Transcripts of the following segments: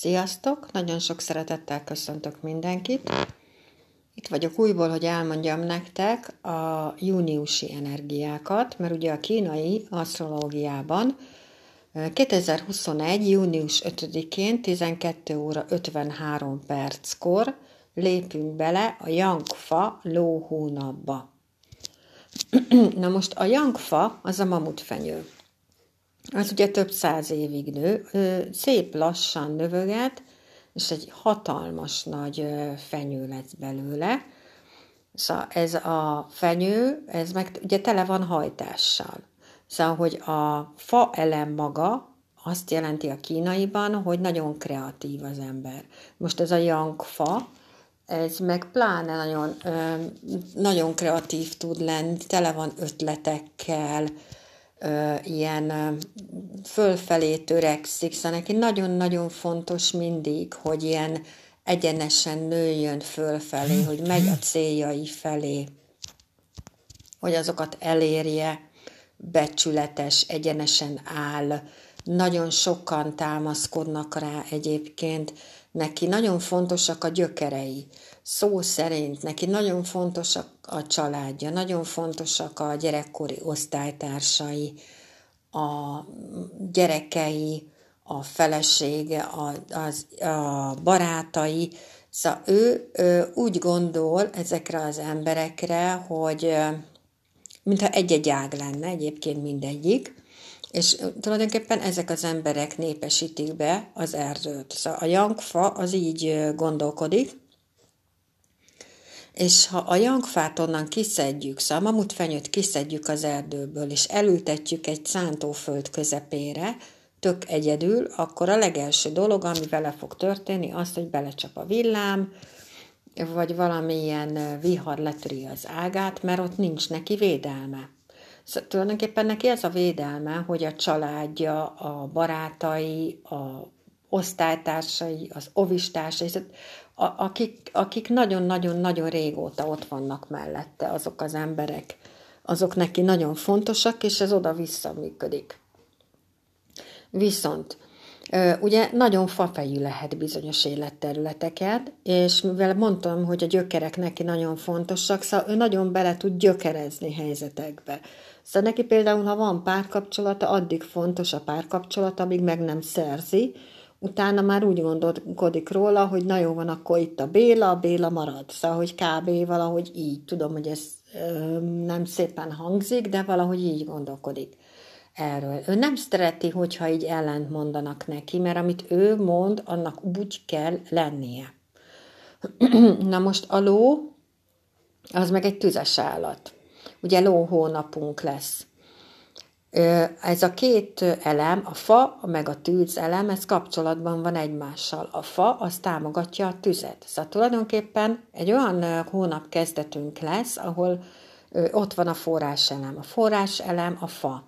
Sziasztok! Nagyon sok szeretettel köszöntök mindenkit. Itt vagyok újból, hogy elmondjam nektek a júniusi energiákat, mert ugye a kínai asztrológiában 2021. június 5-én 12 óra 53 perckor lépünk bele a Yangfa ló hónapba. Na most a Yangfa az a mamutfenyő az ugye több száz évig nő, szép lassan növöget, és egy hatalmas nagy fenyő lesz belőle. Szóval ez a fenyő, ez meg ugye tele van hajtással. Szóval, hogy a fa elem maga azt jelenti a kínaiban, hogy nagyon kreatív az ember. Most ez a yang fa, ez meg pláne nagyon, nagyon kreatív tud lenni, tele van ötletekkel, ilyen fölfelé törekszik, szóval neki nagyon-nagyon fontos mindig, hogy ilyen egyenesen nőjön fölfelé, hogy megy a céljai felé, hogy azokat elérje, becsületes, egyenesen áll. Nagyon sokan támaszkodnak rá egyébként, neki nagyon fontosak a gyökerei. Szó szerint neki nagyon fontosak a családja, nagyon fontosak a gyerekkori osztálytársai, a gyerekei, a felesége, a, az, a barátai. Szóval ő, ő úgy gondol ezekre az emberekre, hogy mintha egy-egy ág lenne, egyébként mindegyik, és tulajdonképpen ezek az emberek népesítik be az erdőt. Szóval a jangfa az így gondolkodik, és ha a jangfát onnan kiszedjük, szóval a mamutfenyőt kiszedjük az erdőből, és elültetjük egy szántóföld közepére, tök egyedül, akkor a legelső dolog, ami vele fog történni, az, hogy belecsap a villám, vagy valamilyen vihar letöri az ágát, mert ott nincs neki védelme. Szóval tulajdonképpen neki ez a védelme, hogy a családja, a barátai, a osztálytársai, az ovistársai, szóval akik, akik nagyon-nagyon-nagyon régóta ott vannak mellette, azok az emberek, azok neki nagyon fontosak, és ez oda-vissza működik. Viszont Ugye nagyon fafejű lehet bizonyos életterületeket, és mivel mondtam, hogy a gyökerek neki nagyon fontosak, szóval ő nagyon bele tud gyökerezni helyzetekbe. Szóval neki például, ha van párkapcsolata, addig fontos a párkapcsolat, amíg meg nem szerzi, utána már úgy gondolkodik róla, hogy na jó van, akkor itt a Béla, a Béla marad. Szóval, hogy kb. valahogy így. Tudom, hogy ez ö, nem szépen hangzik, de valahogy így gondolkodik erről. Ő nem szereti, hogyha így ellent mondanak neki, mert amit ő mond, annak úgy kell lennie. Na most a ló, az meg egy tüzes állat. Ugye ló hónapunk lesz ez a két elem, a fa meg a tűz elem, ez kapcsolatban van egymással. A fa az támogatja a tüzet. Szóval tulajdonképpen egy olyan hónap kezdetünk lesz, ahol ott van a forráselem. A forráselem a fa.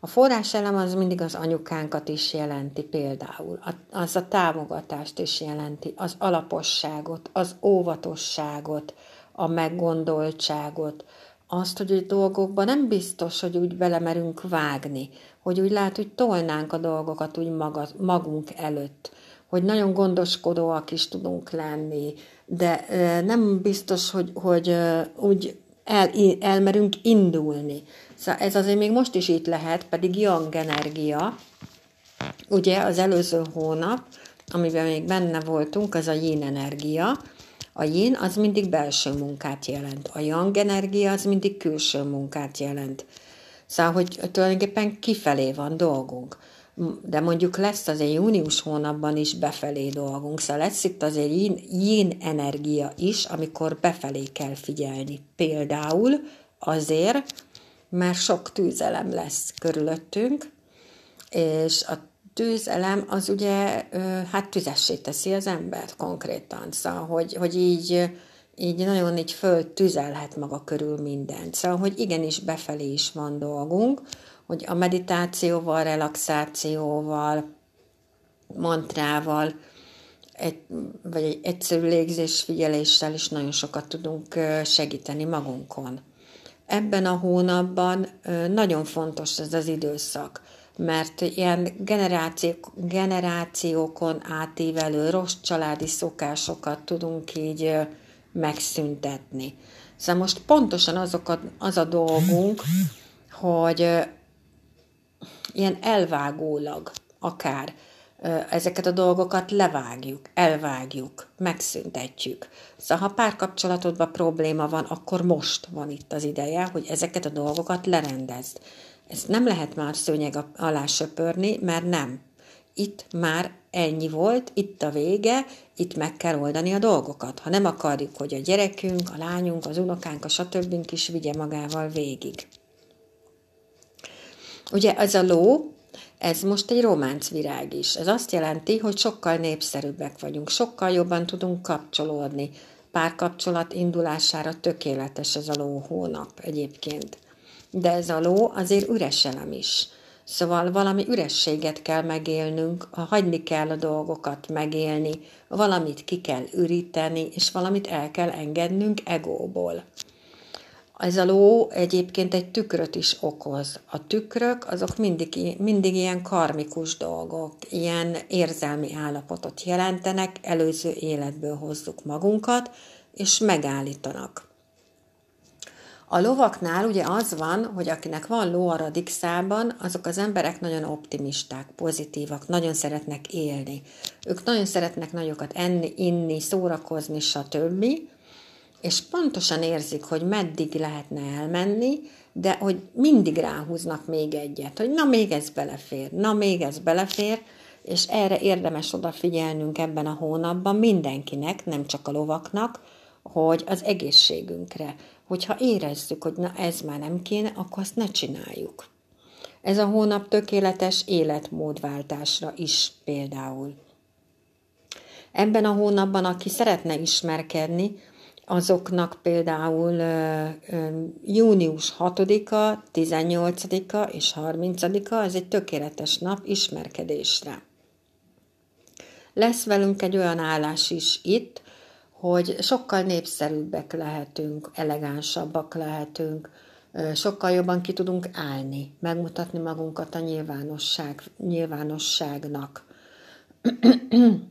A forráselem az mindig az anyukánkat is jelenti például. Az a támogatást is jelenti, az alaposságot, az óvatosságot, a meggondoltságot, azt, hogy egy dolgokban nem biztos, hogy úgy belemerünk vágni, hogy úgy lehet, hogy tolnánk a dolgokat úgy maga, magunk előtt, hogy nagyon gondoskodóak is tudunk lenni, de nem biztos, hogy, hogy úgy el, elmerünk indulni. Szóval ez azért még most is itt lehet, pedig young energia, ugye az előző hónap, amiben még benne voltunk, az a yin energia, a yin az mindig belső munkát jelent, a yang energia az mindig külső munkát jelent. Szóval, hogy tulajdonképpen kifelé van dolgunk. De mondjuk lesz azért június hónapban is befelé dolgunk, szóval lesz itt azért yin, yin energia is, amikor befelé kell figyelni. Például azért, mert sok tűzelem lesz körülöttünk, és a tűzelem az ugye hát tüzessé teszi az embert konkrétan, szóval hogy, hogy így, így nagyon így föl tüzelhet maga körül mindent. Szóval, hogy igenis befelé is van dolgunk, hogy a meditációval, relaxációval, mantrával, egy, vagy egy egyszerű légzés figyeléssel is nagyon sokat tudunk segíteni magunkon. Ebben a hónapban nagyon fontos ez az időszak mert ilyen generációk, generációkon átívelő rossz családi szokásokat tudunk így megszüntetni. Szóval most pontosan azokat, az a dolgunk, hogy ilyen elvágólag akár ezeket a dolgokat levágjuk, elvágjuk, megszüntetjük. Szóval ha párkapcsolatodban probléma van, akkor most van itt az ideje, hogy ezeket a dolgokat lerendezd. Ezt nem lehet már szőnyeg alá söpörni, mert nem. Itt már ennyi volt, itt a vége, itt meg kell oldani a dolgokat. Ha nem akarjuk, hogy a gyerekünk, a lányunk, az unokánk, a stb. is vigye magával végig. Ugye ez a ló, ez most egy románcvirág is. Ez azt jelenti, hogy sokkal népszerűbbek vagyunk, sokkal jobban tudunk kapcsolódni. Párkapcsolat indulására tökéletes ez a ló hónap egyébként. De ez a ló azért üres is. Szóval valami ürességet kell megélnünk, hagyni kell a dolgokat megélni, valamit ki kell üríteni, és valamit el kell engednünk egóból. Ez a ló egyébként egy tükröt is okoz. A tükrök azok mindig, mindig ilyen karmikus dolgok, ilyen érzelmi állapotot jelentenek, előző életből hozzuk magunkat, és megállítanak. A lovaknál ugye az van, hogy akinek van ló a radixában, azok az emberek nagyon optimisták, pozitívak, nagyon szeretnek élni. Ők nagyon szeretnek nagyokat enni, inni, szórakozni, stb és pontosan érzik, hogy meddig lehetne elmenni, de hogy mindig ráhúznak még egyet, hogy na még ez belefér, na még ez belefér, és erre érdemes odafigyelnünk ebben a hónapban mindenkinek, nem csak a lovaknak, hogy az egészségünkre, hogyha érezzük, hogy na ez már nem kéne, akkor azt ne csináljuk. Ez a hónap tökéletes életmódváltásra is például. Ebben a hónapban, aki szeretne ismerkedni, azoknak például június 6-a, 18-a és 30-a, ez egy tökéletes nap ismerkedésre. Lesz velünk egy olyan állás is itt, hogy sokkal népszerűbbek lehetünk, elegánsabbak lehetünk, sokkal jobban ki tudunk állni, megmutatni magunkat a nyilvánosság, nyilvánosságnak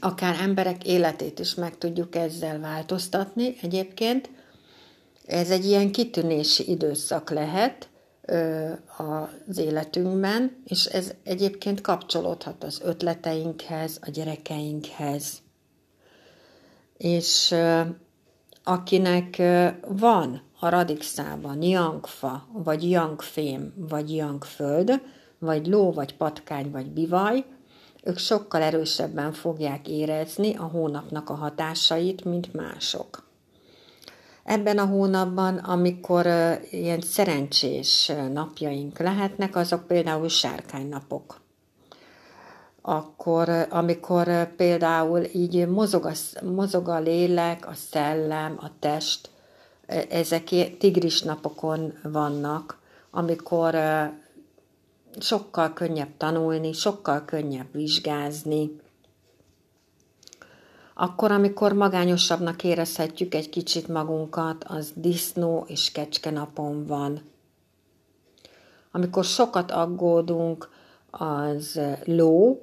akár emberek életét is meg tudjuk ezzel változtatni egyébként. Ez egy ilyen kitűnési időszak lehet az életünkben, és ez egyébként kapcsolódhat az ötleteinkhez, a gyerekeinkhez. És akinek van a radixában jangfa, vagy jangfém, vagy jangföld, vagy ló, vagy patkány, vagy bivaj, ők sokkal erősebben fogják érezni a hónapnak a hatásait, mint mások. Ebben a hónapban, amikor ilyen szerencsés napjaink lehetnek, azok például sárkánynapok. Akkor, amikor például így mozog a, mozog a lélek, a szellem, a test, ezek tigris napokon vannak, amikor sokkal könnyebb tanulni, sokkal könnyebb vizsgázni. Akkor, amikor magányosabbnak érezhetjük egy kicsit magunkat, az disznó és kecske napon van. Amikor sokat aggódunk, az ló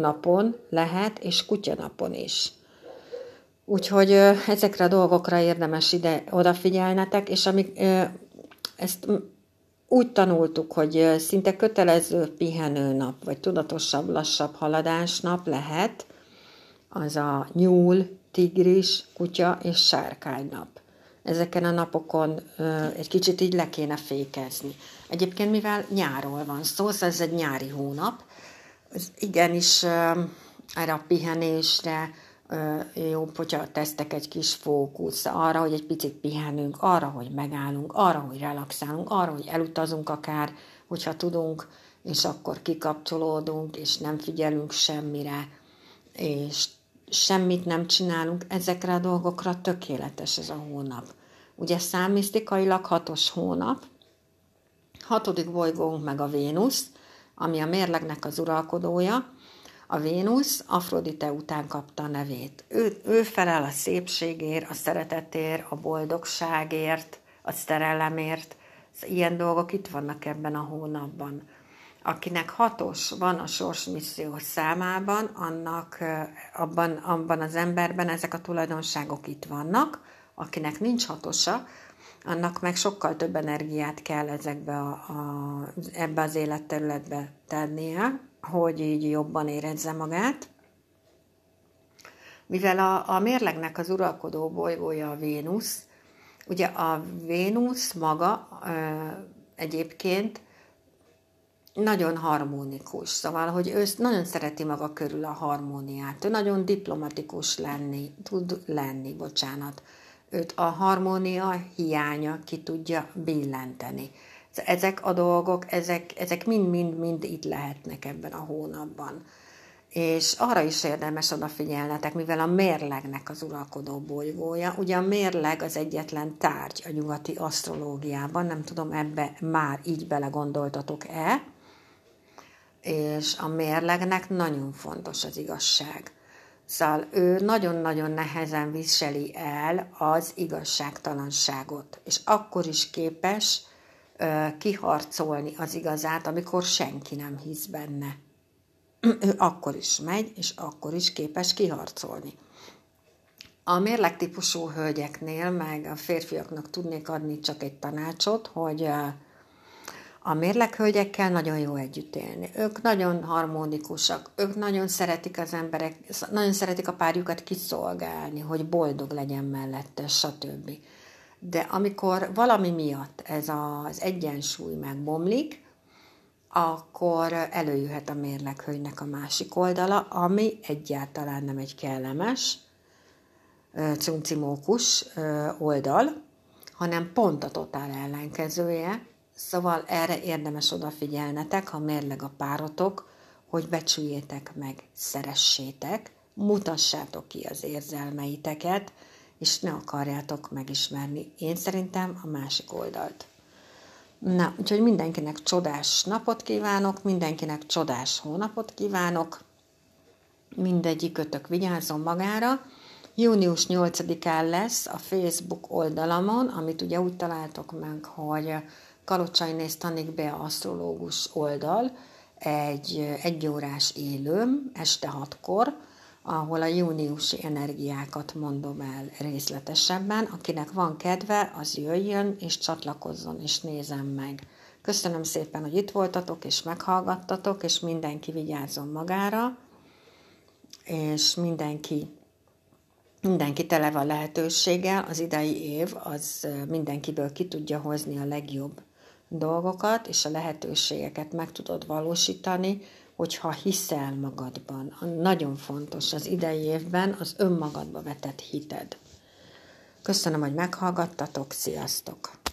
napon lehet, és kutya napon is. Úgyhogy ezekre a dolgokra érdemes ide odafigyelnetek, és amik, ezt úgy tanultuk, hogy szinte kötelező pihenőnap, vagy tudatosabb, lassabb haladásnap lehet, az a nyúl, tigris, kutya és sárkánynap. Ezeken a napokon egy kicsit így le kéne fékezni. Egyébként, mivel nyáról van szó, szóval ez egy nyári hónap, ez igenis erre a pihenésre, jobb, hogyha tesztek egy kis fókusz arra, hogy egy picit pihenünk, arra, hogy megállunk, arra, hogy relaxálunk, arra, hogy elutazunk akár, hogyha tudunk, és akkor kikapcsolódunk, és nem figyelünk semmire, és semmit nem csinálunk, ezekre a dolgokra tökéletes ez a hónap. Ugye számisztikailag hatos hónap, hatodik bolygónk meg a Vénusz, ami a mérlegnek az uralkodója, a Vénusz Afrodite után kapta a nevét. Ő, ő felel a szépségért, a szeretetért, a boldogságért, a szerelemért. Ilyen dolgok itt vannak ebben a hónapban. akinek hatos van a sorsmisszió számában, annak abban, abban az emberben ezek a tulajdonságok itt vannak, akinek nincs hatosa, annak meg sokkal több energiát kell ezekbe a, a, ebbe az életterületbe tennie, hogy így jobban érezze magát. Mivel a, a mérlegnek az uralkodó bolygója a Vénusz, ugye a Vénusz maga ö, egyébként nagyon harmonikus, szóval, hogy ő nagyon szereti maga körül a harmóniát. Ő nagyon diplomatikus lenni, tud lenni, bocsánat. Őt a harmónia hiánya ki tudja billenteni. Ezek a dolgok, ezek, ezek mind-mind-mind itt lehetnek ebben a hónapban. És arra is érdemes odafigyelnetek, mivel a mérlegnek az uralkodó bolygója, ugye a mérleg az egyetlen tárgy a nyugati asztrológiában, nem tudom, ebbe már így belegondoltatok-e, és a mérlegnek nagyon fontos az igazság. Szóval ő nagyon-nagyon nehezen viseli el az igazságtalanságot, és akkor is képes ö, kiharcolni az igazát, amikor senki nem hisz benne. Ő akkor is megy, és akkor is képes kiharcolni. A mérlegtípusú hölgyeknél, meg a férfiaknak tudnék adni csak egy tanácsot, hogy a mérleghölgyekkel nagyon jó együtt élni. Ők nagyon harmonikusak, ők nagyon szeretik az emberek, nagyon szeretik a párjukat kiszolgálni, hogy boldog legyen mellette, stb. De amikor valami miatt ez az egyensúly megbomlik, akkor előjöhet a mérleghölgynek a másik oldala, ami egyáltalán nem egy kellemes, cuncimókus oldal, hanem pont a totál ellenkezője, Szóval erre érdemes odafigyelnetek, ha mérleg a párotok, hogy becsüljétek meg, szeressétek, mutassátok ki az érzelmeiteket, és ne akarjátok megismerni. Én szerintem a másik oldalt. Na, úgyhogy mindenkinek csodás napot kívánok, mindenkinek csodás hónapot kívánok, mindegyik ötök vigyázzon magára. Június 8-án lesz a Facebook oldalamon, amit ugye úgy találtok meg, hogy Kalocsai Néz Tanik Be asztrológus oldal, egy egyórás élőm, este hatkor, ahol a júniusi energiákat mondom el részletesebben. Akinek van kedve, az jöjjön és csatlakozzon, és nézem meg. Köszönöm szépen, hogy itt voltatok, és meghallgattatok, és mindenki vigyázzon magára, és mindenki mindenki tele van lehetőséggel, az idei év az mindenkiből ki tudja hozni a legjobb dolgokat és a lehetőségeket meg tudod valósítani, hogyha hiszel magadban. Nagyon fontos az idei évben az önmagadba vetett hited. Köszönöm, hogy meghallgattatok, sziasztok!